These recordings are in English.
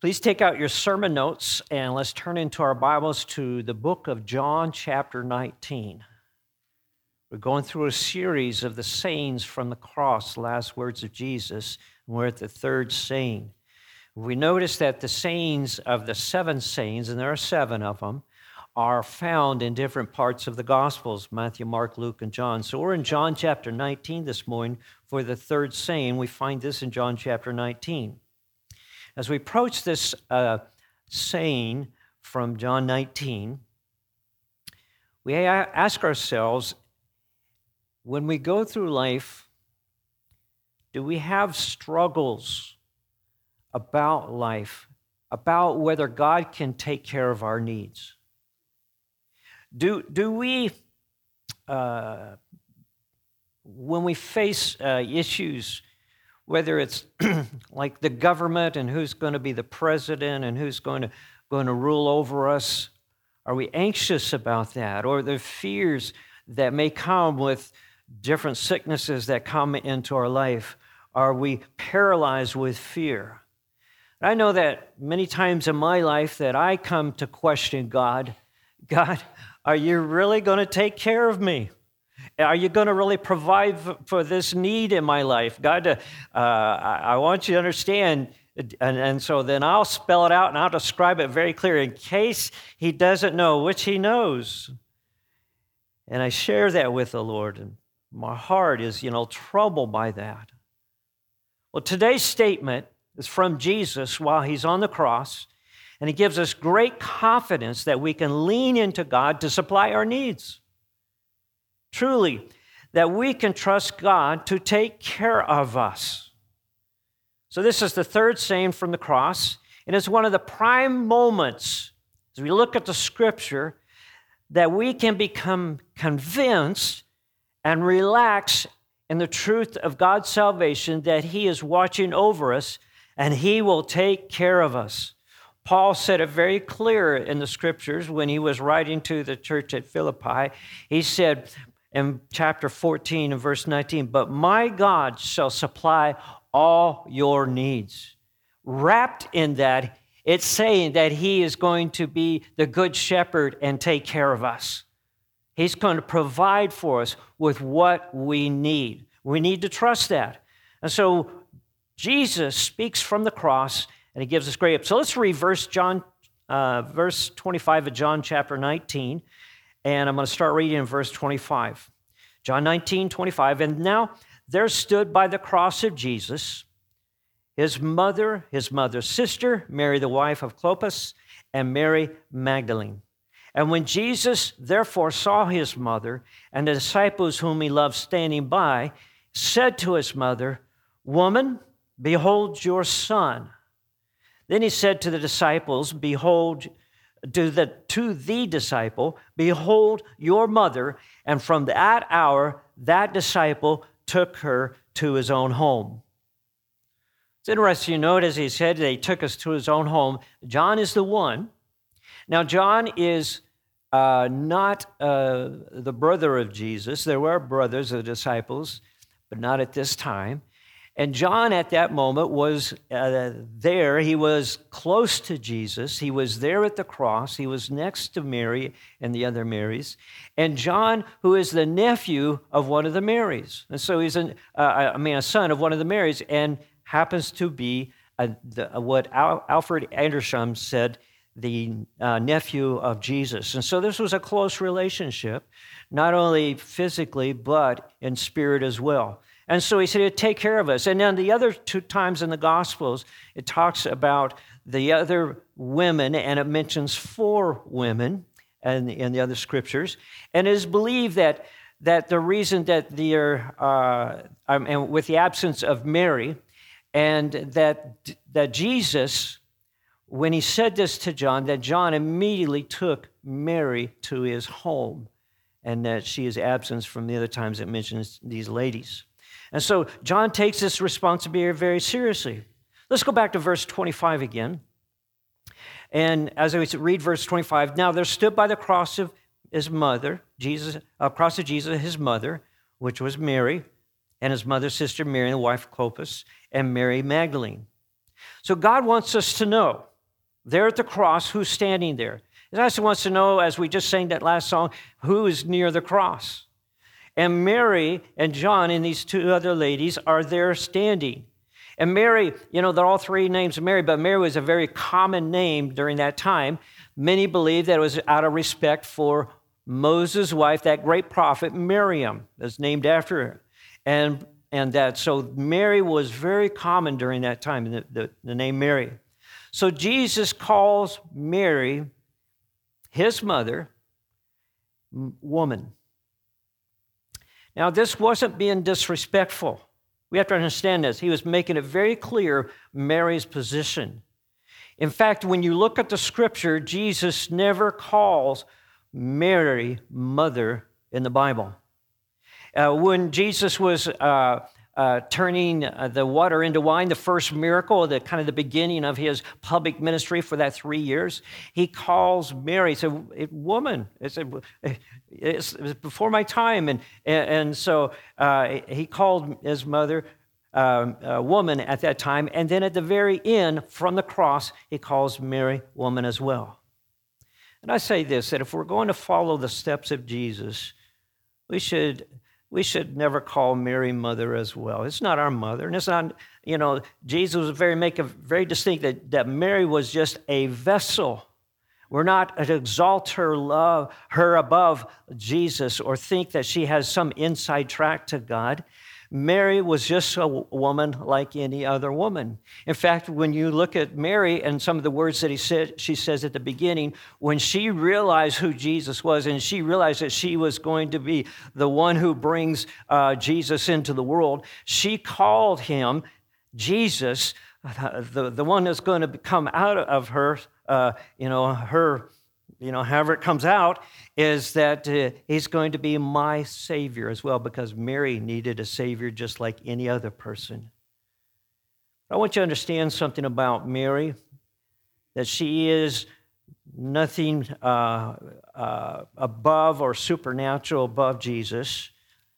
Please take out your sermon notes and let's turn into our Bibles to the book of John, chapter 19. We're going through a series of the sayings from the cross, last words of Jesus, and we're at the third saying. We notice that the sayings of the seven sayings, and there are seven of them, are found in different parts of the Gospels Matthew, Mark, Luke, and John. So we're in John chapter 19 this morning for the third saying. We find this in John chapter 19. As we approach this uh, saying from John 19, we ask ourselves when we go through life, do we have struggles about life, about whether God can take care of our needs? Do, do we, uh, when we face uh, issues whether it's like the government and who's going to be the president and who's going to, going to rule over us. Are we anxious about that? Or the fears that may come with different sicknesses that come into our life? Are we paralyzed with fear? I know that many times in my life that I come to question God God, are you really going to take care of me? Are you going to really provide for this need in my life? God, uh, I want you to understand. And, and so then I'll spell it out and I'll describe it very clear in case he doesn't know, which he knows. And I share that with the Lord. And my heart is, you know, troubled by that. Well, today's statement is from Jesus while he's on the cross. And he gives us great confidence that we can lean into God to supply our needs. Truly, that we can trust God to take care of us. So, this is the third saying from the cross, and it's one of the prime moments as we look at the scripture that we can become convinced and relax in the truth of God's salvation that He is watching over us and He will take care of us. Paul said it very clear in the scriptures when he was writing to the church at Philippi. He said, in chapter 14 and verse 19, but my God shall supply all your needs. Wrapped in that, it's saying that He is going to be the good shepherd and take care of us. He's going to provide for us with what we need. We need to trust that. And so Jesus speaks from the cross and he gives us great. So let's read verse John, uh, verse 25 of John chapter 19. And I'm going to start reading in verse 25. John 19, 25. And now there stood by the cross of Jesus his mother, his mother's sister, Mary, the wife of Clopas, and Mary Magdalene. And when Jesus therefore saw his mother and the disciples whom he loved standing by, said to his mother, Woman, behold your son. Then he said to the disciples, Behold, to the, to the disciple, Behold your mother. And from that hour, that disciple took her to his own home. It's interesting to note, as he said, they took us to his own home. John is the one. Now, John is uh, not uh, the brother of Jesus. There were brothers of disciples, but not at this time. And John, at that moment, was uh, there. He was close to Jesus. He was there at the cross. He was next to Mary and the other Marys. And John, who is the nephew of one of the Marys. And so he's an, uh, I mean, a son of one of the Marys and happens to be a, the, what Al, Alfred Anderson said, the uh, nephew of Jesus. And so this was a close relationship, not only physically, but in spirit as well. And so he said, He'd take care of us. And then the other two times in the Gospels, it talks about the other women, and it mentions four women in, in the other scriptures. And it is believed that, that the reason that the, uh, um, and with the absence of Mary, and that, that Jesus, when he said this to John, that John immediately took Mary to his home, and that she is absent from the other times it mentions these ladies. And so John takes this responsibility very seriously. Let's go back to verse 25 again. And as I read verse 25, now there stood by the cross of his mother, Jesus, uh, cross of Jesus, his mother, which was Mary, and his mother's sister Mary, the wife of Clopas, and Mary Magdalene. So God wants us to know There at the cross, who's standing there? And also wants to know, as we just sang that last song, who is near the cross? And Mary and John and these two other ladies are there standing. And Mary, you know, they're all three names of Mary, but Mary was a very common name during that time. Many believe that it was out of respect for Moses' wife, that great prophet Miriam, that's named after her. And, and that, so Mary was very common during that time, the, the, the name Mary. So Jesus calls Mary, his mother, woman. Now, this wasn't being disrespectful. We have to understand this. He was making it very clear Mary's position. In fact, when you look at the scripture, Jesus never calls Mary mother in the Bible. Uh, when Jesus was uh, uh, turning uh, the water into wine, the first miracle, the kind of the beginning of his public ministry for that three years, he calls Mary. He said, "Woman, it's, it's, before my time," and and, and so uh, he called his mother. Um, woman at that time, and then at the very end, from the cross, he calls Mary woman as well. And I say this that if we're going to follow the steps of Jesus, we should we should never call Mary mother as well. It's not our mother, and it's not, you know, Jesus was very make a very distinct that, that Mary was just a vessel. We're not to exalt her love, her above Jesus, or think that she has some inside track to God. Mary was just a woman like any other woman. In fact, when you look at Mary and some of the words that he said, she says at the beginning, when she realized who Jesus was and she realized that she was going to be the one who brings uh, Jesus into the world, she called him Jesus, the, the one that's going to come out of her, uh, you know, her you know, however it comes out, is that uh, he's going to be my Savior as well, because Mary needed a Savior just like any other person. I want you to understand something about Mary that she is nothing uh, uh, above or supernatural above Jesus.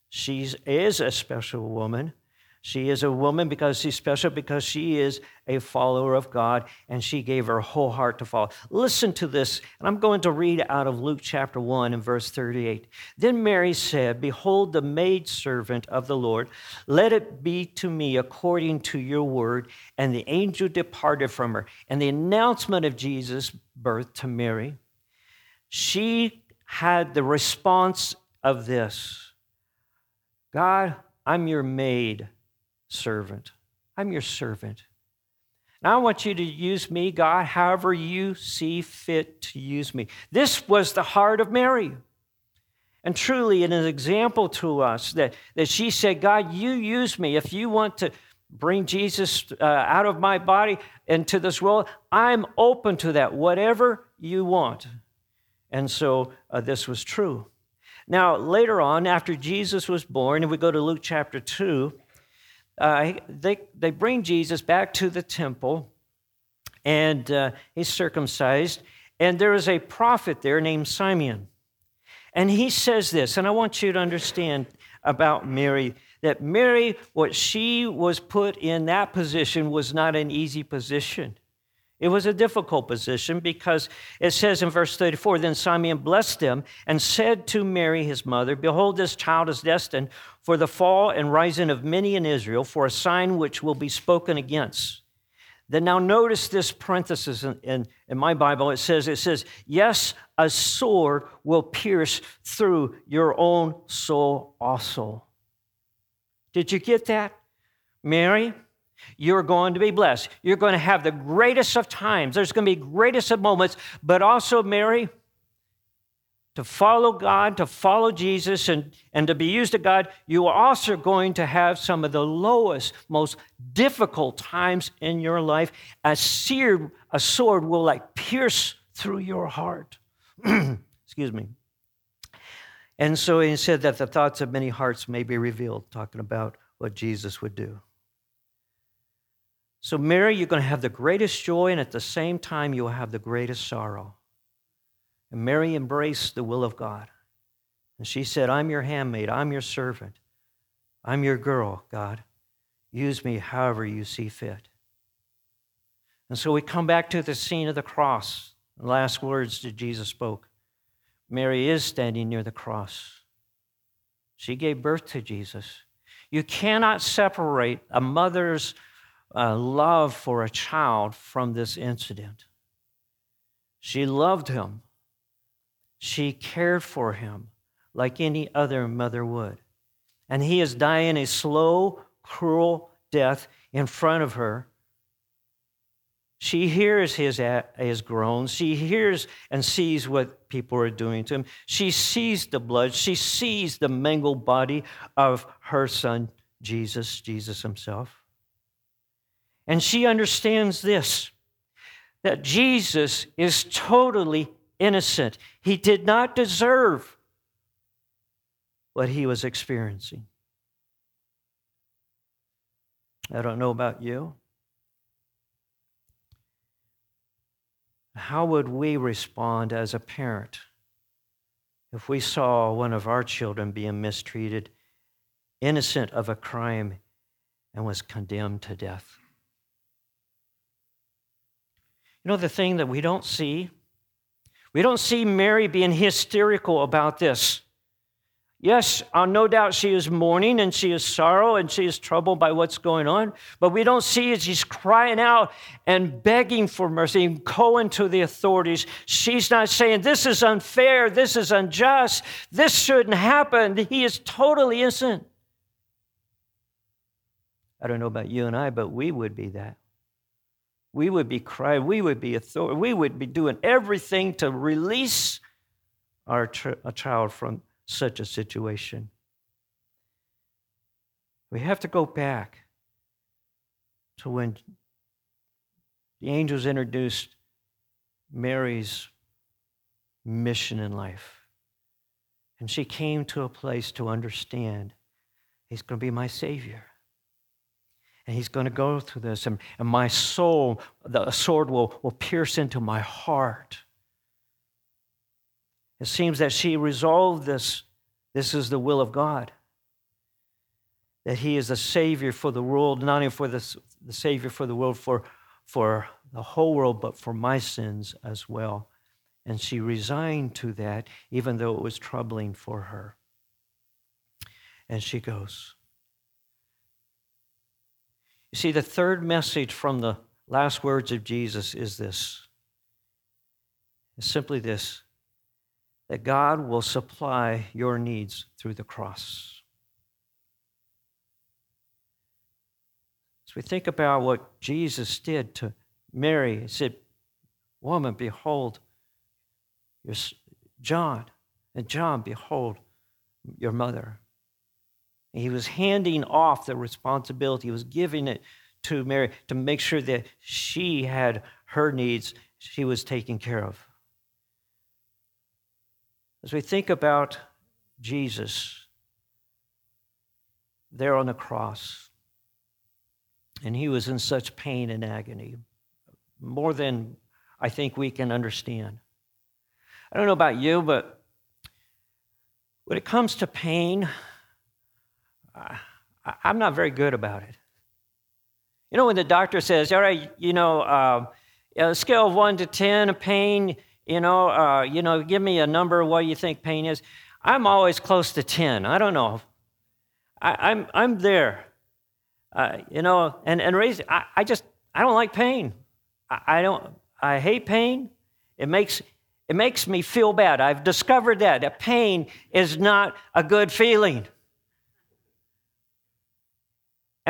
She is a special woman. She is a woman because she's special, because she is a follower of God, and she gave her whole heart to follow. Listen to this, and I'm going to read out of Luke chapter 1 and verse 38. Then Mary said, Behold, the maidservant of the Lord, let it be to me according to your word. And the angel departed from her. And the announcement of Jesus' birth to Mary, she had the response of this God, I'm your maid servant. I'm your servant. Now I want you to use me, God, however you see fit to use me. This was the heart of Mary. And truly, it is an example to us that, that she said, God, you use me. If you want to bring Jesus uh, out of my body into this world, I'm open to that, whatever you want. And so uh, this was true. Now, later on, after Jesus was born, and we go to Luke chapter 2, uh, they, they bring Jesus back to the temple, and uh, he's circumcised. And there is a prophet there named Simeon. And he says this, and I want you to understand about Mary that Mary, what she was put in that position was not an easy position. It was a difficult position because it says in verse 34 Then Simeon blessed them and said to Mary, his mother, Behold, this child is destined for the fall and rising of many in Israel, for a sign which will be spoken against. Then now notice this parenthesis in, in, in my Bible. It says, it says, Yes, a sword will pierce through your own soul also. Did you get that? Mary, you're going to be blessed. You're going to have the greatest of times. There's going to be greatest of moments, but also, Mary, to follow God, to follow Jesus, and, and to be used of God, you are also going to have some of the lowest, most difficult times in your life. A seared, a sword will like pierce through your heart. Excuse me. And so he said that the thoughts of many hearts may be revealed, talking about what Jesus would do. So, Mary, you're going to have the greatest joy, and at the same time, you'll have the greatest sorrow. And Mary embraced the will of God. And she said, I'm your handmaid, I'm your servant, I'm your girl, God. Use me however you see fit. And so we come back to the scene of the cross. The last words that Jesus spoke. Mary is standing near the cross. She gave birth to Jesus. You cannot separate a mother's uh, love for a child from this incident. She loved him. She cared for him like any other mother would. And he is dying a slow, cruel death in front of her. She hears his, his groans. She hears and sees what people are doing to him. She sees the blood. She sees the mangled body of her son, Jesus, Jesus himself. And she understands this that Jesus is totally innocent. He did not deserve what he was experiencing. I don't know about you. How would we respond as a parent if we saw one of our children being mistreated, innocent of a crime, and was condemned to death? You know, the thing that we don't see? We don't see Mary being hysterical about this. Yes, uh, no doubt she is mourning and she is sorrow and she is troubled by what's going on, but we don't see it. She's crying out and begging for mercy and calling to the authorities. She's not saying, This is unfair, this is unjust, this shouldn't happen. He is totally innocent. I don't know about you and I, but we would be that. We would be crying, we would be authority, we would be doing everything to release our ch- child from such a situation. We have to go back to when the angels introduced Mary's mission in life. And she came to a place to understand He's going to be my Savior. And He's going to go through this, and, and my soul, the sword will, will pierce into my heart. It seems that she resolved this. This is the will of God. That He is the Savior for the world, not only for the, the Savior for the world, for, for the whole world, but for my sins as well. And she resigned to that, even though it was troubling for her. And she goes. You see, the third message from the last words of Jesus is this. It's simply this that God will supply your needs through the cross. As we think about what Jesus did to Mary, he said, Woman, behold your John, and John, behold your mother. He was handing off the responsibility, he was giving it to Mary to make sure that she had her needs, she was taken care of. As we think about Jesus there on the cross, and he was in such pain and agony, more than I think we can understand. I don't know about you, but when it comes to pain, I'm not very good about it. You know, when the doctor says, all right, you know, uh, a scale of one to 10 of pain, you know, uh, you know, give me a number of what you think pain is. I'm always close to 10. I don't know. I, am I'm, I'm there. Uh, you know, and, and raise, I, I just, I don't like pain. I, I don't, I hate pain. It makes, it makes me feel bad. I've discovered that, that pain is not a good feeling.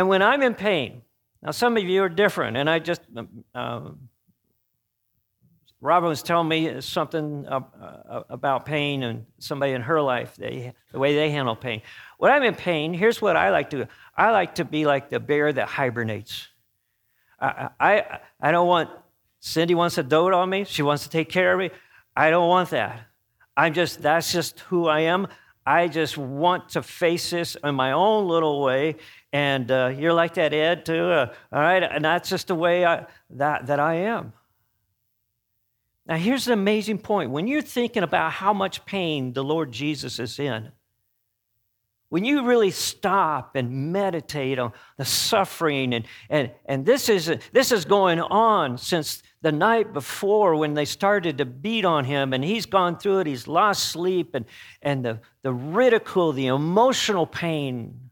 And when I'm in pain, now some of you are different, and I just, uh, Robin was telling me something uh, about pain and somebody in her life, they, the way they handle pain. When I'm in pain, here's what I like to do I like to be like the bear that hibernates. I, I, I don't want, Cindy wants to dote on me, she wants to take care of me. I don't want that. I'm just, that's just who I am. I just want to face this in my own little way. And uh, you're like that, Ed, too. Uh, all right. And that's just the way I, that, that I am. Now, here's an amazing point. When you're thinking about how much pain the Lord Jesus is in, when you really stop and meditate on the suffering, and, and, and this, is, this is going on since the night before when they started to beat on him, and he's gone through it, he's lost sleep, and, and the, the ridicule, the emotional pain,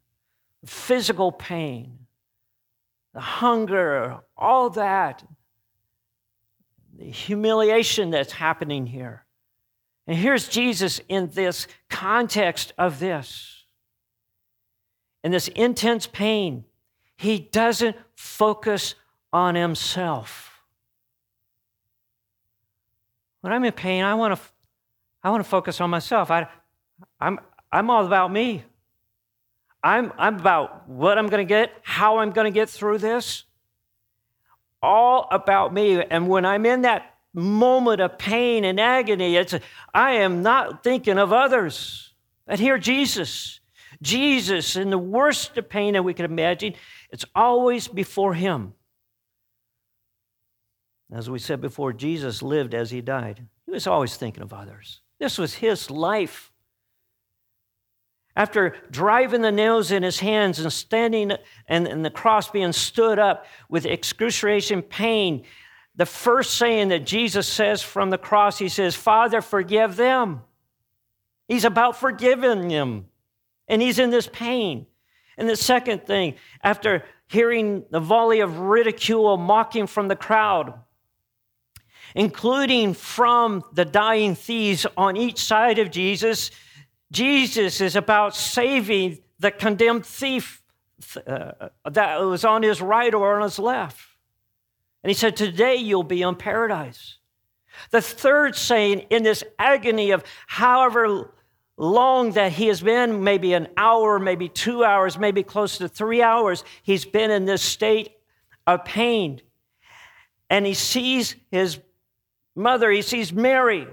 the physical pain, the hunger, all that, the humiliation that's happening here. And here's Jesus in this context of this in this intense pain, he doesn't focus on himself. When I'm in pain, I want to, I want to focus on myself. I, I'm, I'm all about me. I'm, I'm about what I'm going to get, how I'm going to get through this. All about me. And when I'm in that moment of pain and agony, it's, I am not thinking of others. But here, Jesus, Jesus, in the worst of pain that we could imagine, it's always before Him. As we said before, Jesus lived as He died. He was always thinking of others. This was His life. After driving the nails in his hands and standing and, and the cross being stood up with excruciating pain, the first saying that Jesus says from the cross, he says, Father, forgive them. He's about forgiving them and he's in this pain. And the second thing, after hearing the volley of ridicule, mocking from the crowd, including from the dying thieves on each side of Jesus, Jesus is about saving the condemned thief uh, that was on his right or on his left. And he said, Today you'll be in paradise. The third saying in this agony of however long that he has been, maybe an hour, maybe two hours, maybe close to three hours, he's been in this state of pain. And he sees his mother, he sees Mary,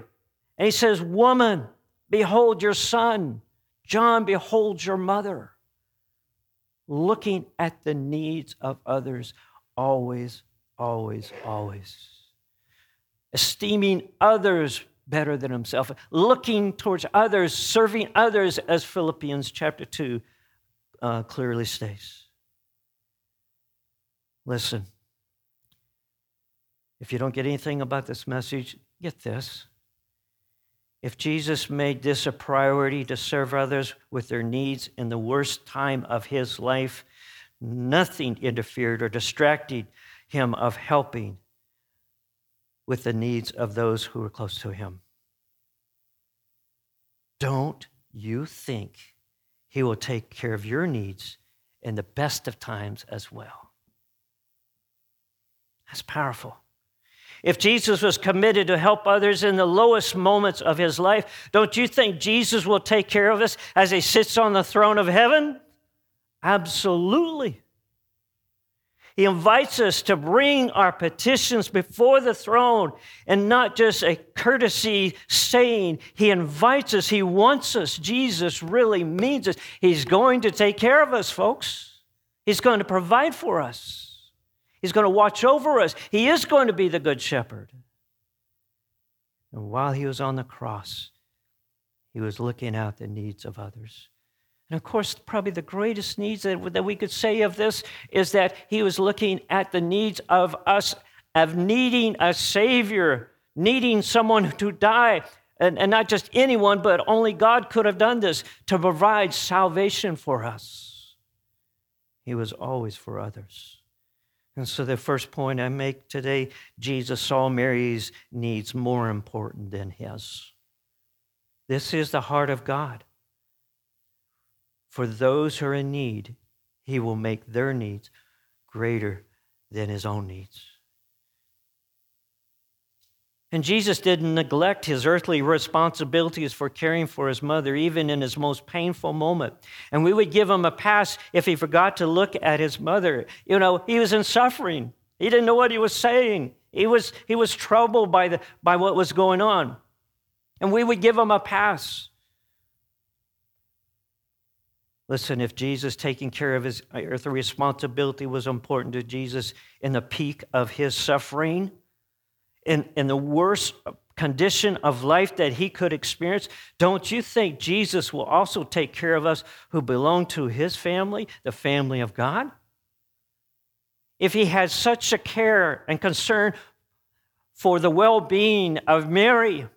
and he says, Woman, behold your son. John, behold your mother. Looking at the needs of others, always, always, always. Esteeming others better than himself, looking towards others, serving others, as Philippians chapter 2 uh, clearly states. Listen, if you don't get anything about this message, get this. If Jesus made this a priority to serve others with their needs in the worst time of his life, nothing interfered or distracted him of helping with the needs of those who are close to him. Don't you think he will take care of your needs in the best of times as well? That's powerful. If Jesus was committed to help others in the lowest moments of his life, don't you think Jesus will take care of us as he sits on the throne of heaven? Absolutely. He invites us to bring our petitions before the throne and not just a courtesy saying. He invites us, He wants us. Jesus really means us. He's going to take care of us, folks. He's going to provide for us, He's going to watch over us. He is going to be the Good Shepherd. And while He was on the cross, He was looking out the needs of others. And of course, probably the greatest needs that, we could say of this is that he was looking at the needs of us, of needing a Savior, needing someone to die. And, and not just anyone, but only God could have done this to provide salvation for us. He was always for others. And so, the first point I make today Jesus saw Mary's needs more important than his. This is the heart of God. For those who are in need, he will make their needs greater than his own needs. And Jesus didn't neglect his earthly responsibilities for caring for his mother, even in his most painful moment. And we would give him a pass if he forgot to look at his mother. You know, he was in suffering. He didn't know what he was saying. He was, he was troubled by, the, by what was going on. And we would give him a pass. Listen, if Jesus taking care of his uh, earthly responsibility was important to Jesus in the peak of his suffering, in, in the worst condition of life that he could experience, don't you think Jesus will also take care of us who belong to his family, the family of God? If he had such a care and concern for the well being of Mary,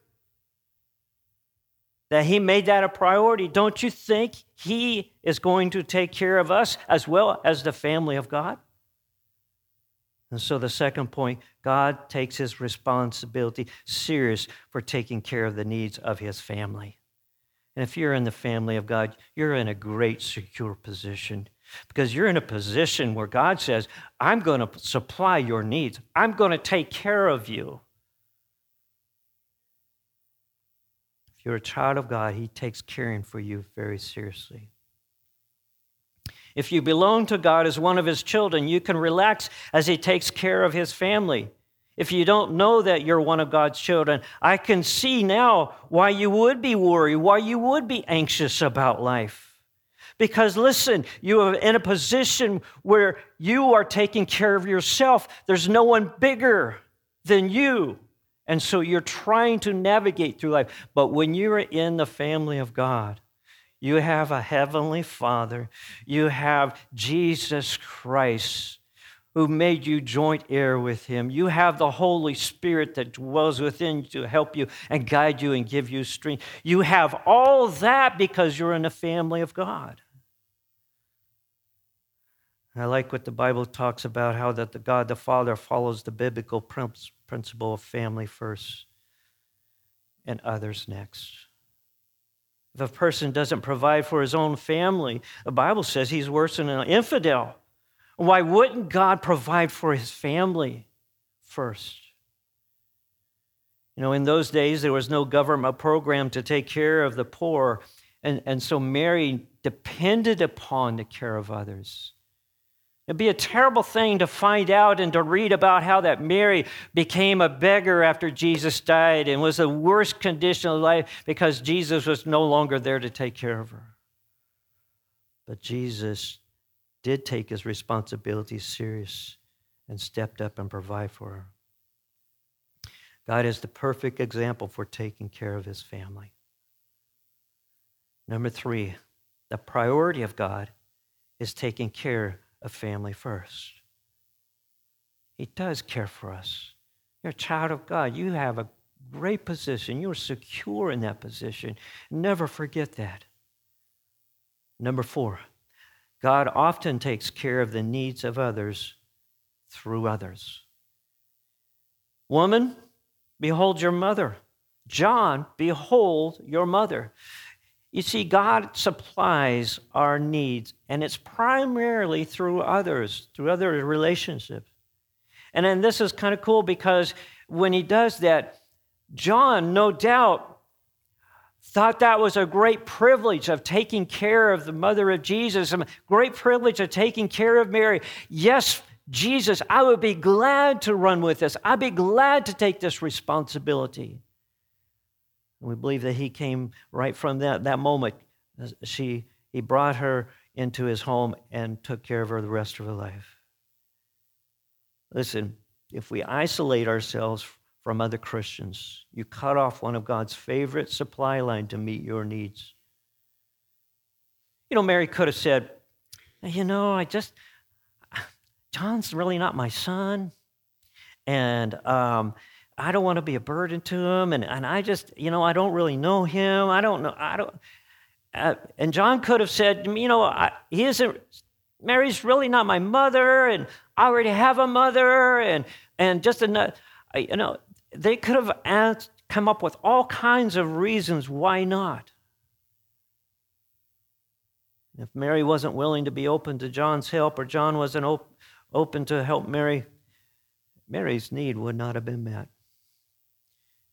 that he made that a priority, don't you think he is going to take care of us as well as the family of God? And so the second point, God takes his responsibility serious for taking care of the needs of his family. And if you're in the family of God, you're in a great secure position because you're in a position where God says, I'm going to supply your needs. I'm going to take care of you. If you're a child of God, he takes caring for you very seriously. If you belong to God as one of his children, you can relax as he takes care of his family. If you don't know that you're one of God's children, I can see now why you would be worried, why you would be anxious about life. Because listen, you are in a position where you are taking care of yourself. There's no one bigger than you. And so you're trying to navigate through life. But when you're in the family of God, you have a heavenly Father. You have Jesus Christ who made you joint heir with him. You have the Holy Spirit that dwells within you to help you and guide you and give you strength. You have all that because you're in the family of God. I like what the Bible talks about how that the God the Father follows the biblical principle of family first and others next. If a person doesn't provide for his own family, the Bible says he's worse than an infidel. Why wouldn't God provide for his family first? You know, in those days, there was no government program to take care of the poor. And, and so Mary depended upon the care of others. It'd be a terrible thing to find out and to read about how that Mary became a beggar after Jesus died and was the worst condition of life because Jesus was no longer there to take care of her. But Jesus did take his responsibilities serious and stepped up and provide for her. God is the perfect example for taking care of his family. Number three, the priority of God is taking care of family first. He does care for us. You're a child of God. You have a great position. You're secure in that position. Never forget that. Number four, God often takes care of the needs of others through others. Woman, behold your mother. John, behold your mother. You see, God supplies our needs, and it's primarily through others, through other relationships. And then this is kind of cool because when he does that, John, no doubt, thought that was a great privilege of taking care of the mother of Jesus, a great privilege of taking care of Mary. Yes, Jesus, I would be glad to run with this. I'd be glad to take this responsibility. We believe that he came right from that, that moment. She, he brought her into his home and took care of her the rest of her life. Listen, if we isolate ourselves from other Christians, you cut off one of God's favorite supply line to meet your needs. You know, Mary could have said, You know, I just, John's really not my son. And um, I don't want to be a burden to him. And, and I just, you know, I don't really know him. I don't know. I don't. Uh, and John could have said, you know, I, he isn't, Mary's really not my mother. And I already have a mother. And, and just, enough, you know, they could have asked, come up with all kinds of reasons why not. If Mary wasn't willing to be open to John's help or John wasn't op- open to help Mary, Mary's need would not have been met.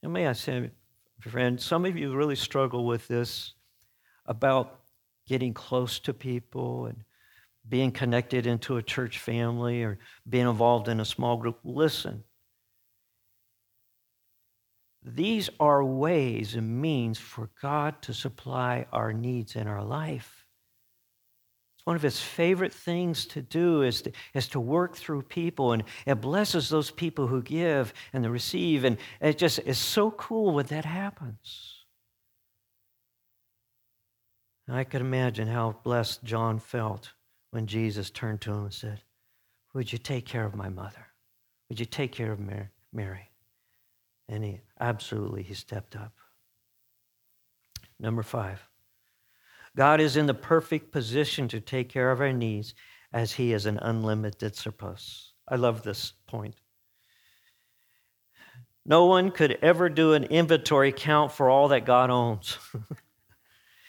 And may I say, friend, some of you really struggle with this about getting close to people and being connected into a church family or being involved in a small group. Listen, these are ways and means for God to supply our needs in our life. One of his favorite things to do is to, is to work through people, and it blesses those people who give and the receive. And it just is so cool when that happens. I could imagine how blessed John felt when Jesus turned to him and said, Would you take care of my mother? Would you take care of Mary? And he absolutely he stepped up. Number five. God is in the perfect position to take care of our needs as He is an unlimited surplus. I love this point. No one could ever do an inventory count for all that God owns.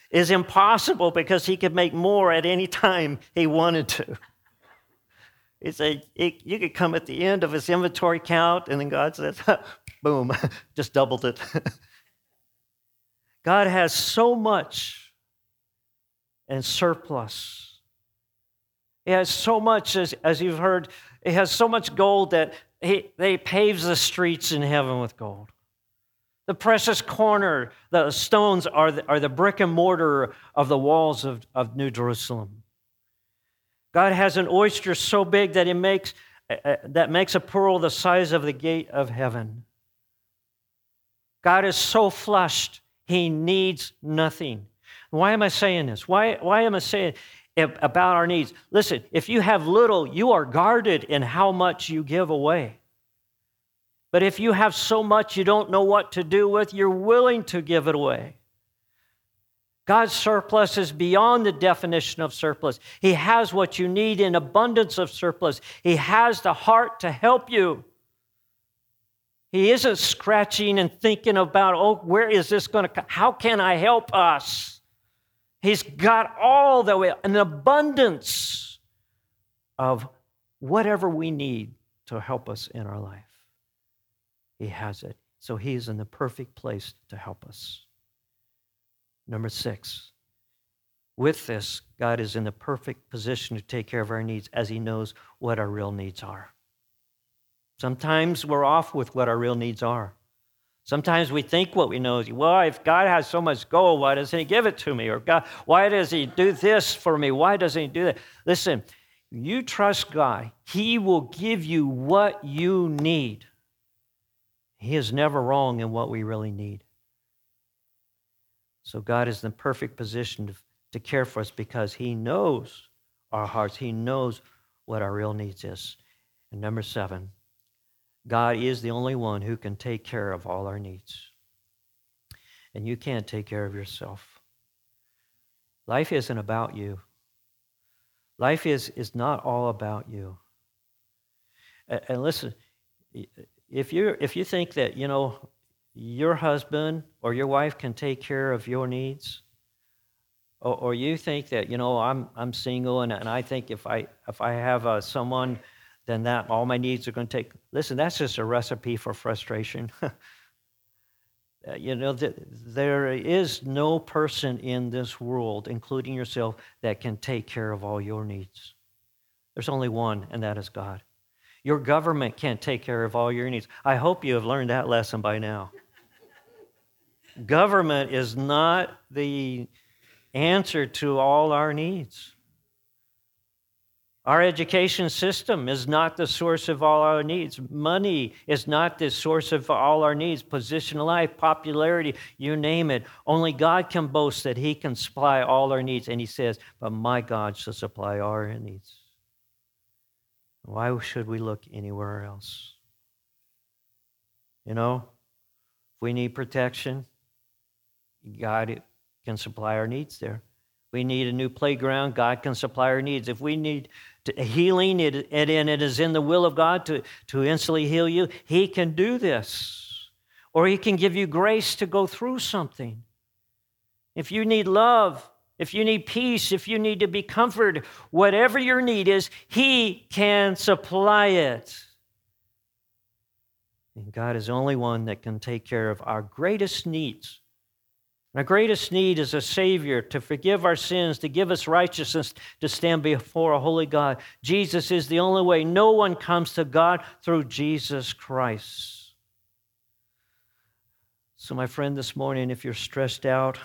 is impossible because he could make more at any time he wanted to. It's a, it, you could come at the end of his inventory count, and then God says, boom, just doubled it. God has so much and surplus. He has so much, as, as you've heard, he has so much gold that he, they paves the streets in heaven with gold. The precious corner, the stones are the, are the brick and mortar of the walls of, of New Jerusalem. God has an oyster so big that it makes, uh, uh that makes a pearl the size of the gate of heaven. God is so flushed, he needs nothing. Why am I saying this? Why, why am I saying about our needs? Listen, if you have little, you are guarded in how much you give away. But if you have so much you don't know what to do with, you're willing to give it away. God's surplus is beyond the definition of surplus. He has what you need in abundance of surplus. He has the heart to help you. He isn't scratching and thinking about, oh, where is this going to, come? how can I help us? He's got all the way, an abundance of whatever we need to help us in our life. He has it. So He's in the perfect place to help us. Number six, with this, God is in the perfect position to take care of our needs as He knows what our real needs are. Sometimes we're off with what our real needs are. Sometimes we think what we know is, well, if God has so much gold, why doesn't He give it to me? Or God, why does He do this for me? Why doesn't He do that? Listen, you trust God, He will give you what you need. He is never wrong in what we really need. So God is in the perfect position to, to care for us because He knows our hearts. He knows what our real needs is. And number seven, God is the only one who can take care of all our needs. And you can't take care of yourself. Life isn't about you. Life is, is not all about you. And, and listen, if you if you think that, you know, your husband or your wife can take care of your needs, or, or you think that, you know, I'm I'm single and, and I think if I if I have uh, someone then that all my needs are going to take. Listen, that's just a recipe for frustration. Uh, you know, there is no person in this world, including yourself, that can take care of all your needs. There's only one, and that is God. Your government can't take care of all your needs. I hope you have learned that lesson by now. government is not the answer to all our needs. Our education system is not the source of all our needs. Money is not the source of all our needs. Position life, popularity, you name it. Only God can boast that He can supply all our needs. And He says, But my God shall supply our needs. Why should we look anywhere else? You know, if we need protection, God can supply our needs there. We need a new playground. God can supply our needs. If we need healing, it, and it is in the will of God to, to instantly heal you, He can do this. Or He can give you grace to go through something. If you need love, if you need peace, if you need to be comforted, whatever your need is, He can supply it. And God is the only one that can take care of our greatest needs our greatest need is a Savior to forgive our sins, to give us righteousness, to stand before a holy God. Jesus is the only way. No one comes to God through Jesus Christ. So, my friend, this morning, if you're stressed out,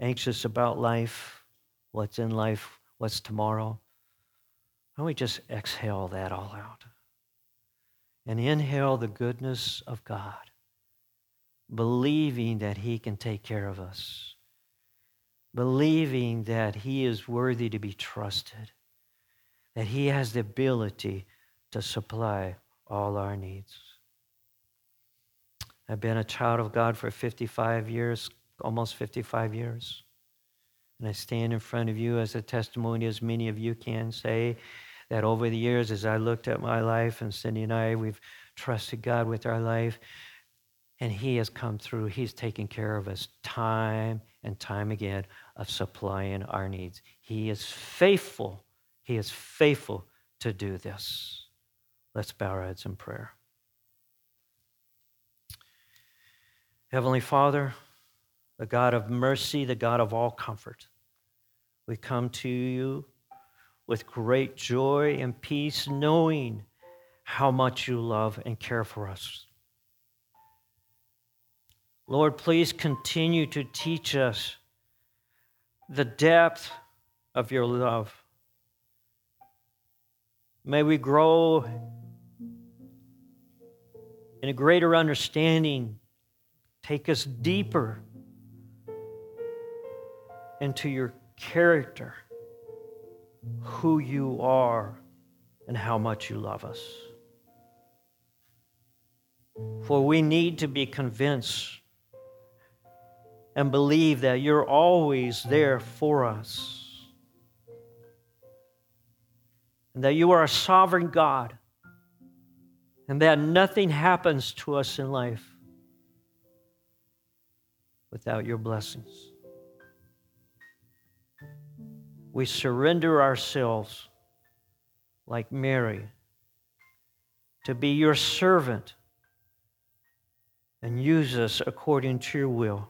anxious about life, what's in life, what's tomorrow. Why don't we just exhale that all out and inhale the goodness of God, believing that He can take care of us, believing that He is worthy to be trusted, that He has the ability to supply all our needs. I've been a child of God for 55 years, almost 55 years. And I stand in front of you as a testimony, as many of you can say, that over the years, as I looked at my life, and Cindy and I, we've trusted God with our life, and He has come through. He's taken care of us time and time again of supplying our needs. He is faithful. He is faithful to do this. Let's bow our heads in prayer. Heavenly Father, the God of mercy, the God of all comfort, we come to you with great joy and peace, knowing how much you love and care for us. Lord, please continue to teach us the depth of your love. May we grow in a greater understanding, take us deeper into your character, who you are, and how much you love us. For we need to be convinced and believe that you're always there for us. And that you are a sovereign God. And that nothing happens to us in life without your blessings we surrender ourselves like Mary to be your servant and use us according to your will